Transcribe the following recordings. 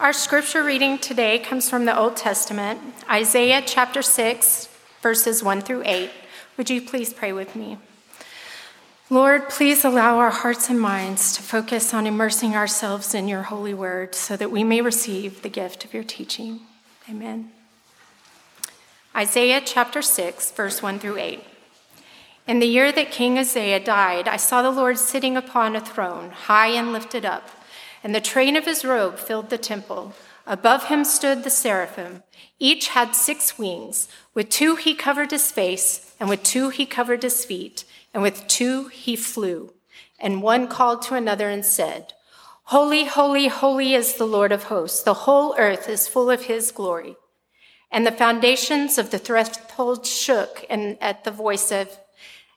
Our scripture reading today comes from the Old Testament, Isaiah chapter 6, verses 1 through 8. Would you please pray with me? Lord, please allow our hearts and minds to focus on immersing ourselves in your holy word so that we may receive the gift of your teaching. Amen. Isaiah chapter 6, verse 1 through 8. In the year that King Uzziah died, I saw the Lord sitting upon a throne, high and lifted up, and the train of his robe filled the temple. Above him stood the seraphim. Each had six wings. With two he covered his face, and with two he covered his feet, and with two he flew. And one called to another and said, Holy, holy, holy is the Lord of hosts. The whole earth is full of his glory. And the foundations of the threshold shook and at the voice of,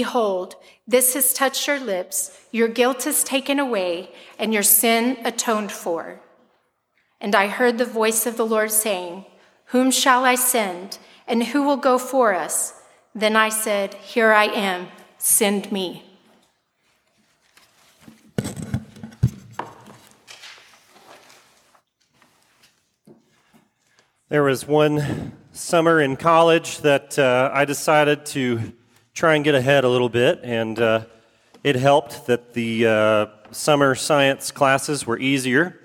Behold, this has touched your lips, your guilt is taken away, and your sin atoned for. And I heard the voice of the Lord saying, Whom shall I send, and who will go for us? Then I said, Here I am, send me. There was one summer in college that uh, I decided to try and get ahead a little bit, and uh, it helped that the uh, summer science classes were easier.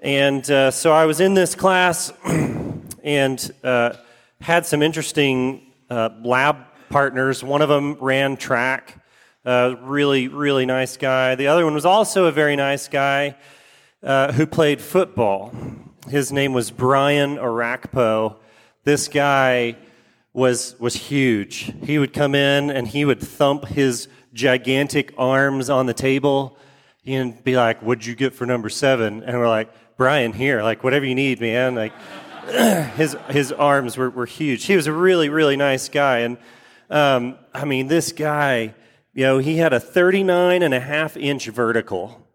And uh, so I was in this class and uh, had some interesting uh, lab partners. One of them ran track, really, really nice guy. The other one was also a very nice guy who played football. His name was Brian Orakpo. This guy was, was huge. He would come in and he would thump his gigantic arms on the table and be like, What'd you get for number seven? And we're like, Brian, here, like, whatever you need, man. Like, his, his arms were, were huge. He was a really, really nice guy. And um, I mean, this guy, you know, he had a 39 and a half inch vertical.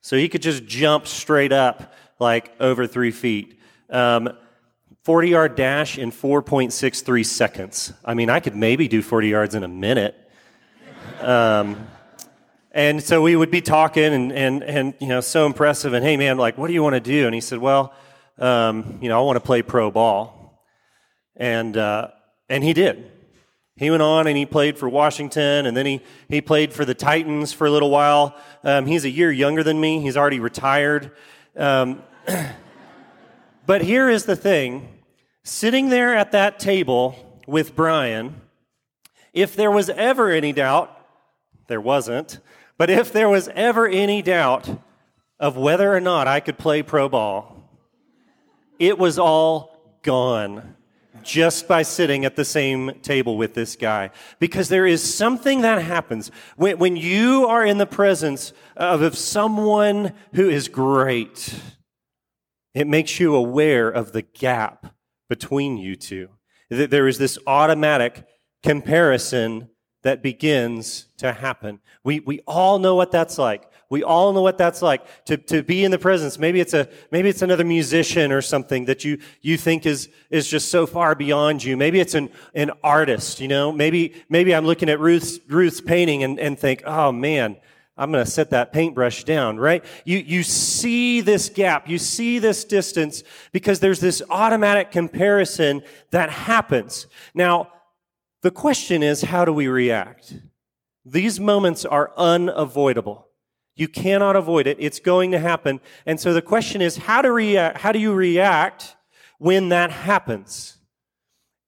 So he could just jump straight up like over three feet. Um, 40 yard dash in 4.63 seconds. I mean, I could maybe do 40 yards in a minute. Um, and so we would be talking and, and, and, you know, so impressive. And hey, man, like, what do you want to do? And he said, well, um, you know, I want to play pro ball. And, uh, and he did. He went on and he played for Washington, and then he, he played for the Titans for a little while. Um, he's a year younger than me. He's already retired. Um, but here is the thing sitting there at that table with Brian, if there was ever any doubt, there wasn't, but if there was ever any doubt of whether or not I could play pro ball, it was all gone just by sitting at the same table with this guy. Because there is something that happens when, when you are in the presence of, of someone who is great. It makes you aware of the gap between you two. There is this automatic comparison that begins to happen. We, we all know what that's like. We all know what that's like to, to be in the presence. Maybe it's a, maybe it's another musician or something that you, you think is, is just so far beyond you. Maybe it's an, an artist, you know, maybe, maybe I'm looking at Ruth's, Ruth's painting and, and think, oh man, I'm going to set that paintbrush down, right? You, you see this gap, you see this distance because there's this automatic comparison that happens. Now, the question is, how do we react? These moments are unavoidable. You cannot avoid it. It's going to happen. And so the question is, how do, react, how do you react when that happens?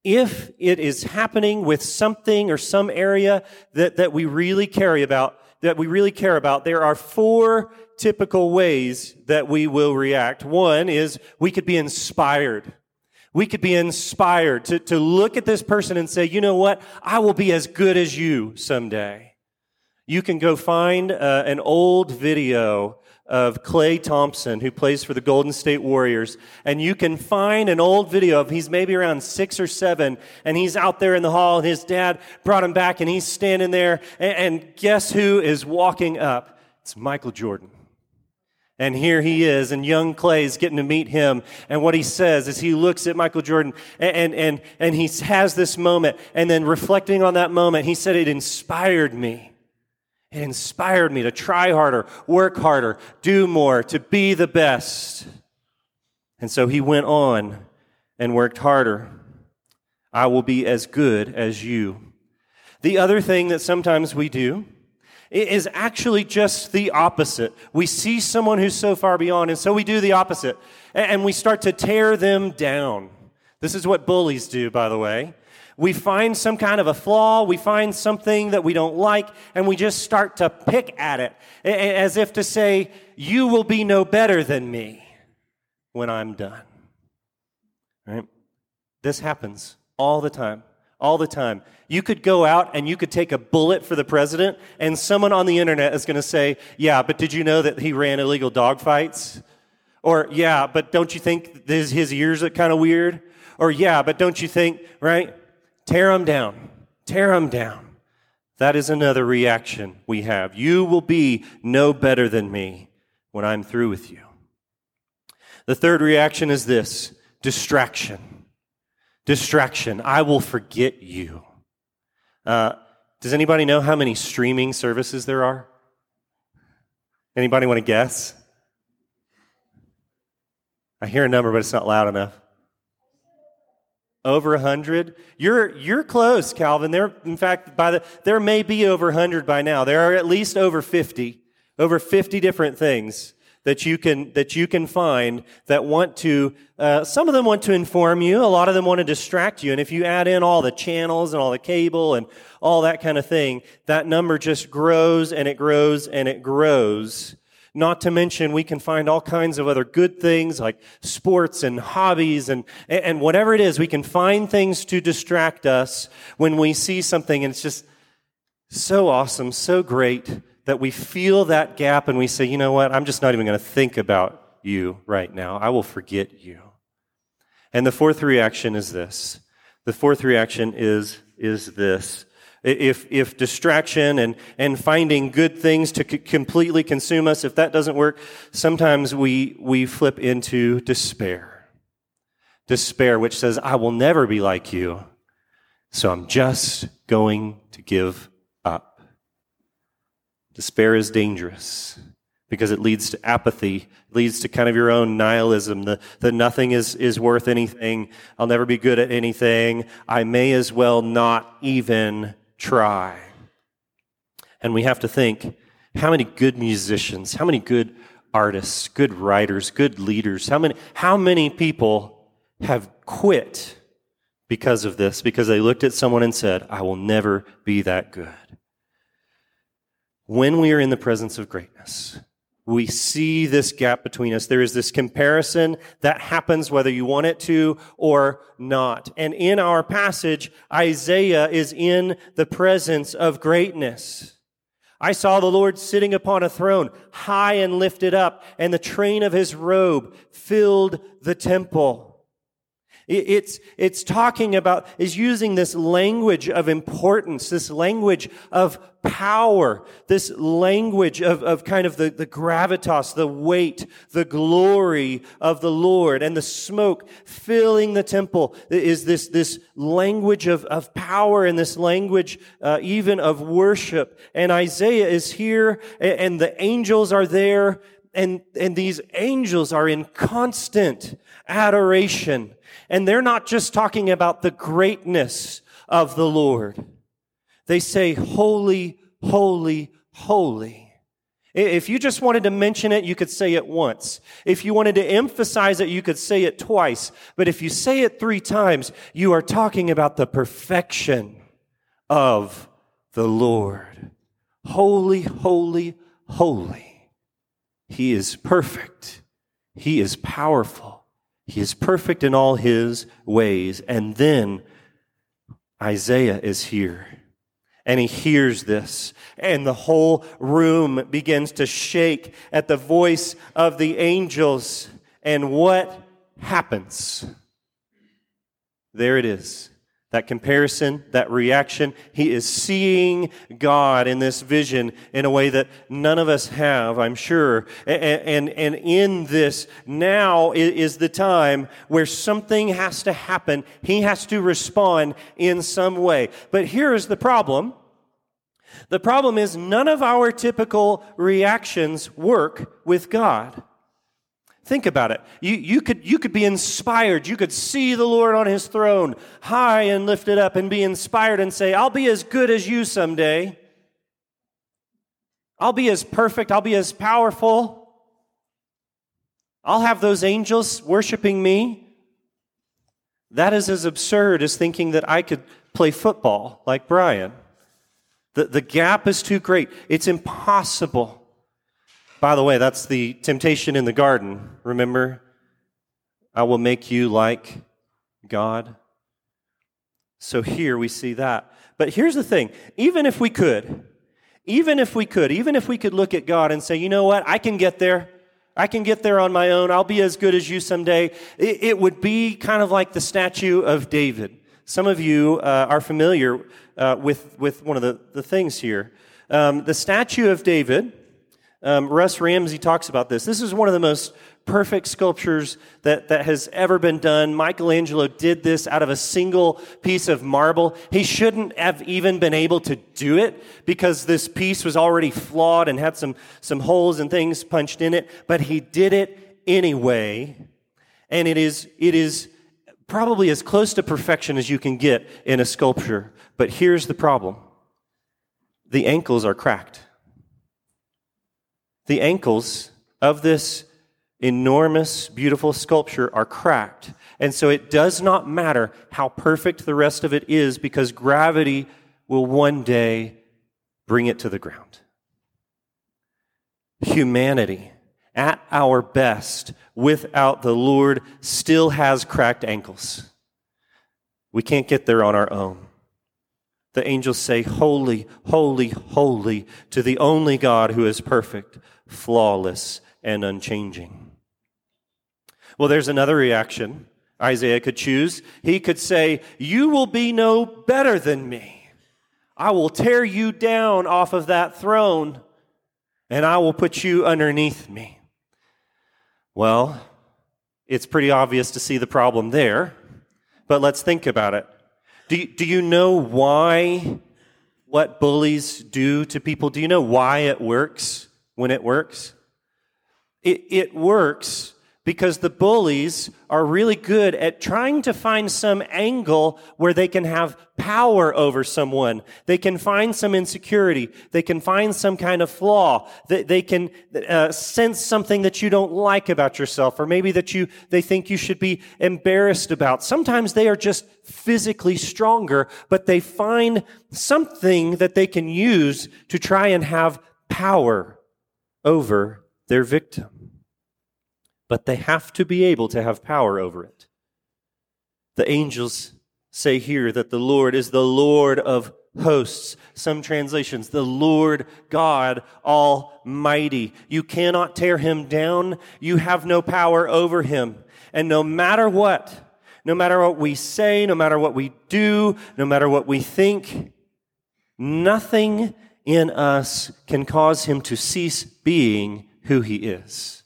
If it is happening with something or some area that, that we really care about, that we really care about, there are four typical ways that we will react. One is we could be inspired. We could be inspired to, to look at this person and say, you know what? I will be as good as you someday. You can go find uh, an old video of Klay Thompson, who plays for the Golden State Warriors. And you can find an old video of he's maybe around six or seven, and he's out there in the hall, and his dad brought him back, and he's standing there. And, and guess who is walking up? It's Michael Jordan. And here he is, and young Klay is getting to meet him. And what he says is he looks at Michael Jordan and, and, and, and he has this moment. And then reflecting on that moment, he said, It inspired me. It inspired me to try harder, work harder, do more, to be the best. And so he went on and worked harder. I will be as good as you. The other thing that sometimes we do is actually just the opposite. We see someone who's so far beyond, and so we do the opposite. And we start to tear them down. This is what bullies do, by the way we find some kind of a flaw, we find something that we don't like, and we just start to pick at it as if to say, You will be no better than me when I'm done. Right? This happens all the time. All the time. You could go out and you could take a bullet for the president, and someone on the internet is going to say, Yeah, but did you know that he ran illegal dogfights? Or, Yeah, but don't you think his, his ears are kind of weird? Or, Yeah, but don't you think, right? Tear them down. Tear them down. That is another reaction we have. You will be no better than me when I'm through with you. The third reaction is this distraction. Distraction. I will forget you. Uh, does anybody know how many streaming services there are? Anybody want to guess? I hear a number, but it's not loud enough. Over 100? You're, you're close, Calvin. There, in fact, by the, there may be over 100 by now. There are at least over 50, over 50 different things that you can, that you can find that want to, uh, some of them want to inform you. A lot of them want to distract you. And if you add in all the channels and all the cable and all that kind of thing, that number just grows and it grows and it grows. Not to mention, we can find all kinds of other good things like sports and hobbies and, and whatever it is. We can find things to distract us when we see something and it's just so awesome, so great that we feel that gap and we say, you know what? I'm just not even going to think about you right now. I will forget you. And the fourth reaction is this. The fourth reaction is, is this if, if distraction and, and finding good things to c- completely consume us, if that doesn't work, sometimes we, we flip into despair. Despair, which says, I will never be like you, so I'm just going to give up. Despair is dangerous because it leads to apathy, leads to kind of your own nihilism, the, the nothing is, is worth anything, I'll never be good at anything, I may as well not even try. And we have to think how many good musicians, how many good artists, good writers, good leaders, how many, how many people have quit because of this, because they looked at someone and said, I will never be that good. When we are in the presence of greatness, we see this gap between us. There is this comparison that happens whether you want it to or not. And in our passage, Isaiah is in the presence of greatness. I saw the Lord sitting upon a throne, high and lifted up, and the train of his robe filled the temple. It's, it's talking about, is using this language of importance, this language of power, this language of, of kind of the, the gravitas, the weight, the glory of the Lord, and the smoke filling the temple is this, this language of, of power and this language uh, even of worship. And Isaiah is here, and, and the angels are there, and, and these angels are in constant adoration and they're not just talking about the greatness of the Lord. They say, Holy, holy, holy. If you just wanted to mention it, you could say it once. If you wanted to emphasize it, you could say it twice. But if you say it three times, you are talking about the perfection of the Lord. Holy, holy, holy. He is perfect. He is powerful. He is perfect in all his ways. And then Isaiah is here. and he hears this. And the whole room begins to shake at the voice of the angels. And what happens? There it is. That comparison, that reaction. He is seeing God in this vision in a way that none of us have, I'm sure. And, and, and in this, now is the time where something has to happen. He has to respond in some way. But here is the problem. The problem is none of our typical reactions work with God. Think about it. You, you, could, you could be inspired. You could see the Lord on his throne, high and lifted up, and be inspired and say, I'll be as good as you someday. I'll be as perfect. I'll be as powerful. I'll have those angels worshiping me. That is as absurd as thinking that I could play football like Brian. The, the gap is too great. It's impossible. By the way, that's the temptation in the garden. Remember? I will make you like God. So here we see that. But here's the thing even if we could, even if we could, even if we could look at God and say, you know what, I can get there. I can get there on my own. I'll be as good as you someday. It, it would be kind of like the statue of David. Some of you uh, are familiar uh, with, with one of the, the things here. Um, the statue of David um, Russ Ramsey talks about this. This is one of the most perfect sculptures that, that has ever been done. Michelangelo did this out of a single piece of marble. He shouldn't have even been able to do it because this piece was already flawed and had some, some holes and things punched in it, but he did it anyway. And it is, it is probably as close to perfection as you can get in a sculpture. But here's the problem the ankles are cracked the ankles of this enormous, beautiful sculpture are cracked. And so it does not matter how perfect the rest of it is because gravity will one day bring it to the ground. Humanity, at our best, without the Lord, still has cracked ankles. We can't get there on our own the angels say, Holy, holy, holy to the only God who is perfect, flawless, and unchanging. Well, there's another reaction Isaiah could choose. He could say, You will be no better than me. I will tear you down off of that throne, and I will put you underneath me. Well, it's pretty obvious to see the problem there, but let's think about it. Do you, do you know why what bullies do to people? Do you know why it works when it works? It, it works because the bullies are really good at trying to find some angle where they can have power over someone. They can find some insecurity. They can find some kind of flaw. They, they can uh, sense something that you don't like about yourself, or maybe that you they think you should be embarrassed about. Sometimes they are just physically stronger, but they find something that they can use to try and have power over their victim but they have to be able to have power over it. The angels say here that the Lord is the Lord of hosts. Some translations, the Lord God Almighty. You cannot tear him down. You have no power over him. And no matter what, no matter what we say, no matter what we do, no matter what we think, nothing in us can cause him to cease being who he is.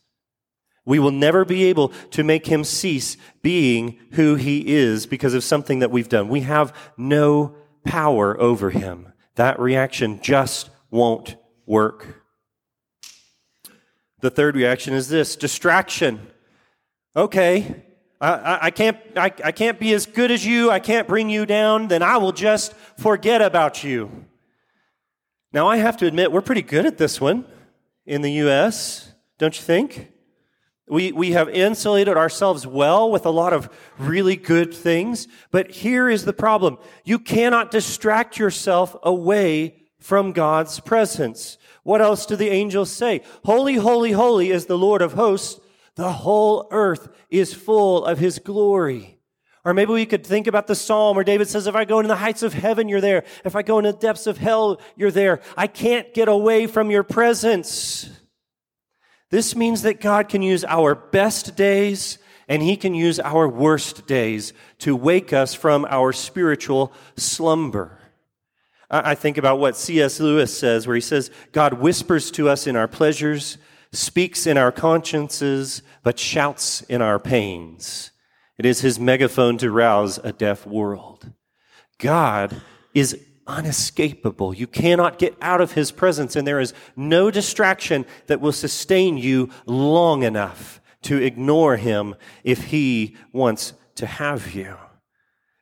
We will never be able to make him cease being who he is because of something that we've done. We have no power over him. That reaction just won't work. The third reaction is this distraction. Okay, I, I, can't, I, I can't be as good as you. I can't bring you down. Then I will just forget about you. Now, I have to admit, we're pretty good at this one in the U.S., don't you think? We, we have insulated ourselves well with a lot of really good things. But here is the problem. You cannot distract yourself away from God's presence. What else do the angels say? Holy, holy, holy is the Lord of hosts. The whole earth is full of his glory. Or maybe we could think about the psalm where David says, if I go into the heights of heaven, you're there. If I go into the depths of hell, you're there. I can't get away from your presence. This means that God can use our best days and he can use our worst days to wake us from our spiritual slumber. I think about what C.S. Lewis says, where he says, God whispers to us in our pleasures, speaks in our consciences, but shouts in our pains. It is his megaphone to rouse a deaf world. God is unescapable. You cannot get out of his presence, and there is no distraction that will sustain you long enough to ignore him if he wants to have you.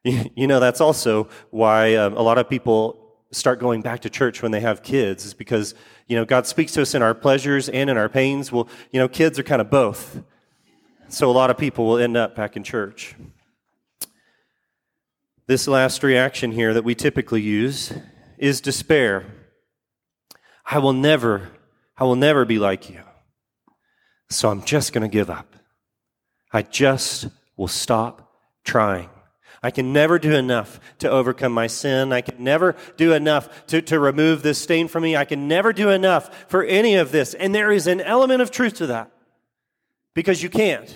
You know, that's also why um, a lot of people start going back to church when they have kids, is because, you know, God speaks to us in our pleasures and in our pains. Well, you know, kids are kind of both. So a lot of people will end up back in church. This last reaction here that we typically use is despair. I will never, I will never be like you. So I'm just going to give up. I just will stop trying. I can never do enough to overcome my sin. I can never do enough to, to remove this stain from me. I can never do enough for any of this. And there is an element of truth to that because you can't.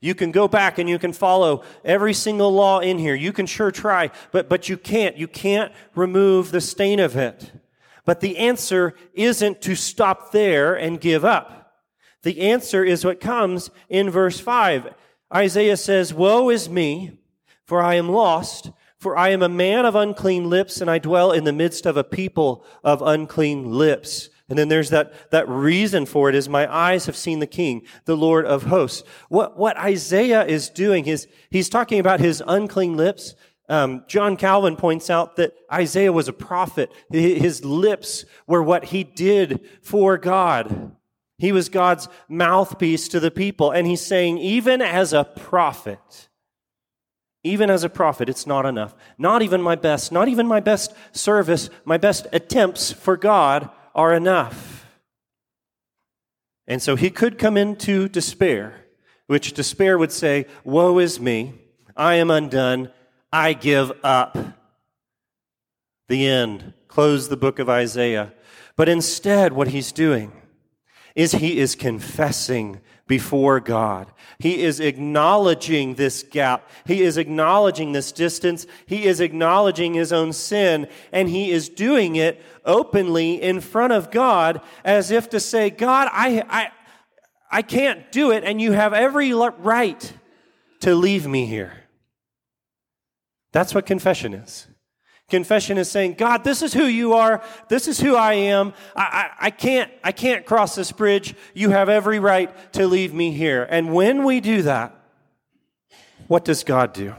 You can go back and you can follow every single law in here. You can sure try, but, but you can't. You can't remove the stain of it. But the answer isn't to stop there and give up. The answer is what comes in verse 5. Isaiah says, Woe is me, for I am lost, for I am a man of unclean lips, and I dwell in the midst of a people of unclean lips. And then there's that, that reason for it is my eyes have seen the king, the Lord of hosts. What, what Isaiah is doing is he's talking about his unclean lips. Um, John Calvin points out that Isaiah was a prophet. His lips were what he did for God. He was God's mouthpiece to the people. And he's saying, even as a prophet, even as a prophet, it's not enough. Not even my best, not even my best service, my best attempts for God are enough. And so he could come into despair, which despair would say, Woe is me, I am undone, I give up. The end. Close the book of Isaiah. But instead, what he's doing is he is confessing before God. He is acknowledging this gap. He is acknowledging this distance. He is acknowledging his own sin, and he is doing it openly in front of God as if to say, God, I, I, I can't do it, and you have every right to leave me here. That's what confession is. Confession is saying, God, this is who you are. This is who I am. I, I, I, can't, I can't cross this bridge. You have every right to leave me here. And when we do that, what does God do?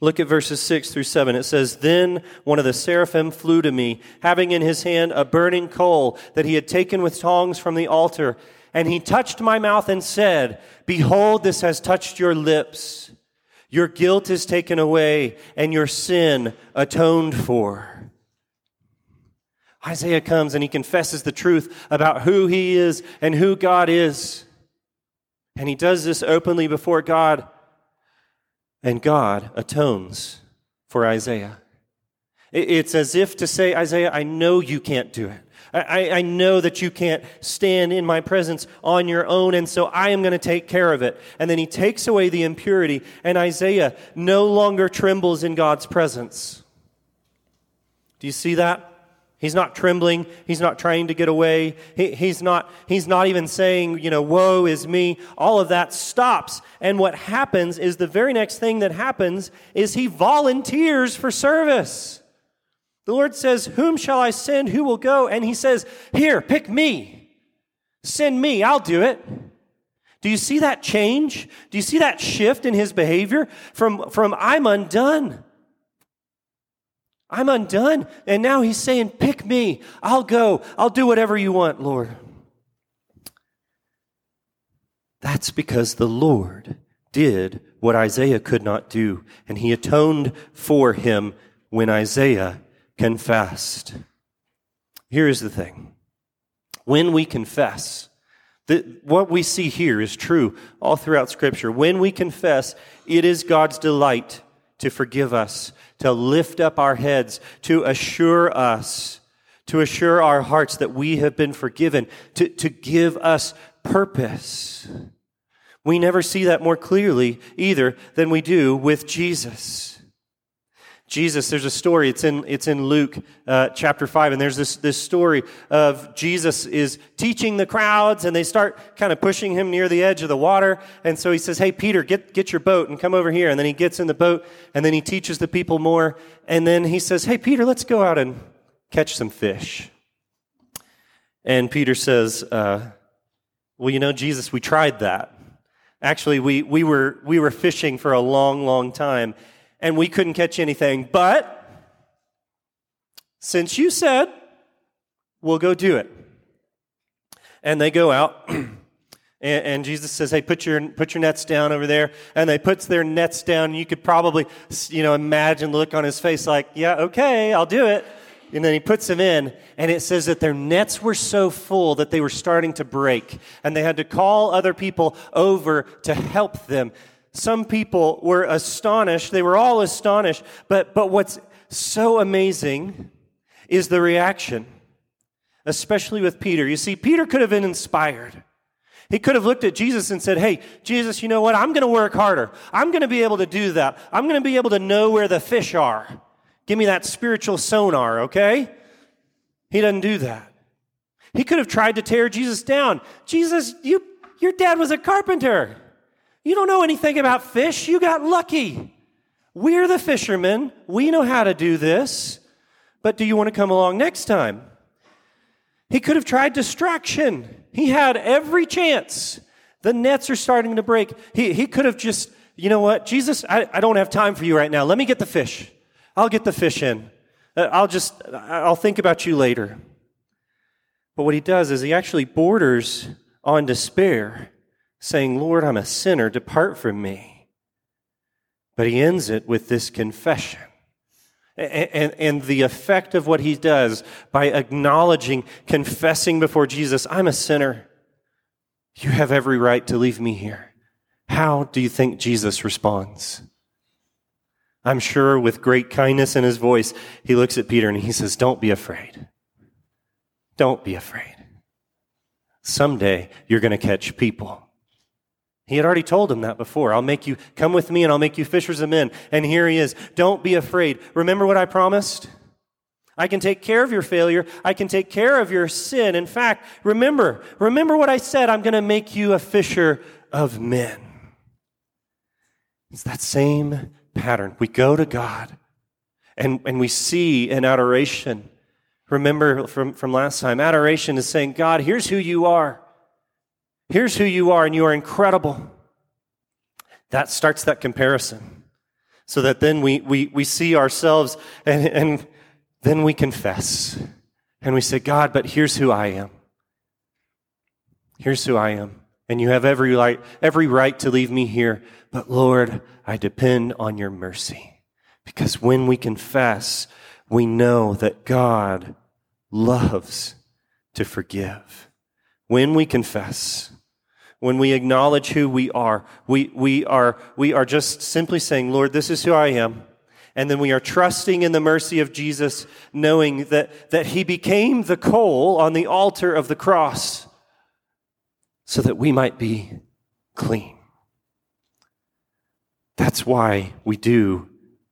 Look at verses 6 through 7. It says, Then one of the seraphim flew to me, having in his hand a burning coal that he had taken with tongs from the altar. And he touched my mouth and said, Behold, this has touched your lips. Your guilt is taken away and your sin atoned for. Isaiah comes and he confesses the truth about who he is and who God is. And he does this openly before God. And God atones for Isaiah. It's as if to say, Isaiah, I know you can't do it. I, I know that you can't stand in my presence on your own, and so I am going to take care of it. And then he takes away the impurity, and Isaiah no longer trembles in God's presence. Do you see that? He's not trembling. He's not trying to get away. He, he's, not, he's not even saying, you know, woe is me. All of that stops. And what happens is the very next thing that happens is he volunteers for service. The Lord says, Whom shall I send? Who will go? And he says, Here, pick me. Send me. I'll do it. Do you see that change? Do you see that shift in his behavior from, from I'm undone? I'm undone. And now he's saying, Pick me. I'll go. I'll do whatever you want, Lord. That's because the Lord did what Isaiah could not do, and he atoned for him when Isaiah confessed. Here is the thing when we confess, The, what we see here is true all throughout Scripture. When we confess, it is God's delight to forgive us, to lift up our heads, to assure us, to assure our hearts that we have been forgiven, to, to give us purpose. We never see that more clearly either than we do with Jesus. Jesus, there's a story, it's in, it's in Luke uh, chapter 5, and there's this, this story of Jesus is teaching the crowds, and they start kind of pushing him near the edge of the water. And so he says, Hey, Peter, get, get your boat and come over here. And then he gets in the boat, and then he teaches the people more. And then he says, Hey, Peter, let's go out and catch some fish. And Peter says, uh, Well, you know, Jesus, we tried that. Actually, we, we, were, we were fishing for a long, long time and we couldn't catch anything. But since you said, we'll go do it. And they go out. and, and, Jesus says, "Hey, put your put your nets down over there." And they puts their nets down. You could probably, you know, imagine the look on his face, like, "Yeah, okay, I'll do it." And then he puts them in, and it says that their nets were so full that they were starting to break, and they had to call other people over to help them some people were astonished. They were all astonished. But, but what's so amazing is the reaction, especially with Peter. You see, Peter could have been inspired. He could have looked at Jesus and said, Hey, Jesus, you know what? I'm going to work harder. I'm going to be able to do that. I'm going to be able to know where the fish are. Give me that spiritual sonar, okay? He doesn't do that. He could have tried to tear Jesus down. Jesus, you, your dad was a carpenter. You don't know anything about fish. You got lucky. We're the fishermen. We know how to do this. But do you want to come along next time? He could have tried distraction. He had every chance. The nets are starting to break. He, he could have just, you know what, Jesus, I, I don't have time for you right now. Let me get the fish. I'll get the fish in. Uh, I'll just, I'll think about you later. But what he does is he actually borders on despair saying, Lord, I'm a sinner, depart from me. But he ends it with this confession. And, and, and, the effect of what he does by acknowledging, confessing before Jesus, I'm a sinner. You have every right to leave me here. How do you think Jesus responds? I'm sure with great kindness in his voice, he looks at Peter and he says, Don't be afraid. Don't be afraid. Someday you're going to catch people. He had already told him that before. I'll make you, come with me and I'll make you fishers of men. And here he is. Don't be afraid. Remember what I promised? I can take care of your failure. I can take care of your sin. In fact, remember, remember what I said. I'm going to make you a fisher of men. It's that same pattern. We go to God and, and we see in adoration. Remember from, from last time, adoration is saying, God, here's who you are. Here's who you are, and you are incredible. That starts that comparison. So that then we, we, we see ourselves and, and then we confess. And we say, God, but here's who I am. Here's who I am. And you have every right, every right to leave me here. But Lord, I depend on your mercy. Because when we confess, we know that God loves to forgive. When we confess, when we acknowledge who we are, we, we, are, we are just simply saying, Lord, this is who I am. And then we are trusting in the mercy of Jesus, knowing that, that he became the coal on the altar of the cross so that we might be clean. That's why we do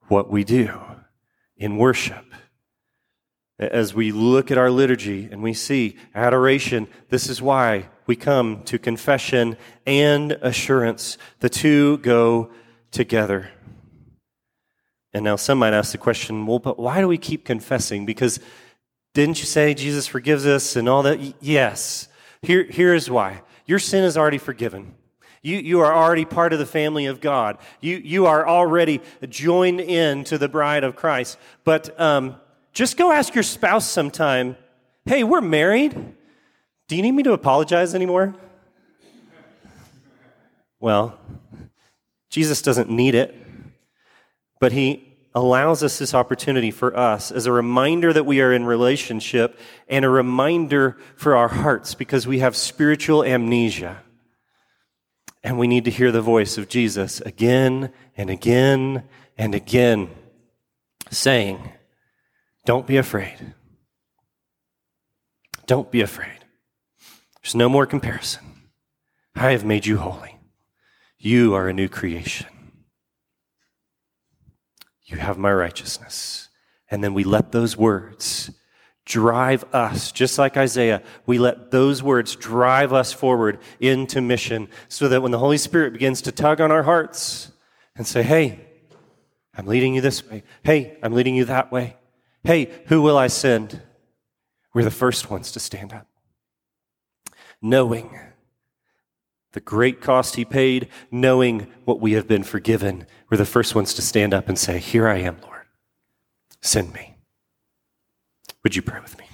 what we do in worship. As we look at our liturgy and we see adoration, this is why we come to confession and assurance. The two go together. And now some might ask the question, well, but why do we keep confessing? Because didn't you say Jesus forgives us and all that? Yes. Here, here's why. Your sin is already forgiven. You, you are already part of the family of God. You, you are already joined in to the bride of Christ. But um, just go ask your spouse sometime, hey, we're married. Do you need me to apologize anymore? Well, Jesus doesn't need it, but he allows us this opportunity for us as a reminder that we are in relationship and a reminder for our hearts because we have spiritual amnesia. And we need to hear the voice of Jesus again and again and again saying, Don't be afraid. Don't be afraid. There's no more comparison. I have made you holy. You are a new creation. You have my righteousness. And then we let those words drive us, just like Isaiah, we let those words drive us forward into mission so that when the Holy Spirit begins to tug on our hearts and say, Hey, I'm leading you this way. Hey, I'm leading you that way. Hey, who will I send? We're the first ones to stand up. Knowing the great cost he paid, knowing what we have been forgiven, we're the first ones to stand up and say, Here I am, Lord. Send me. Would you pray with me?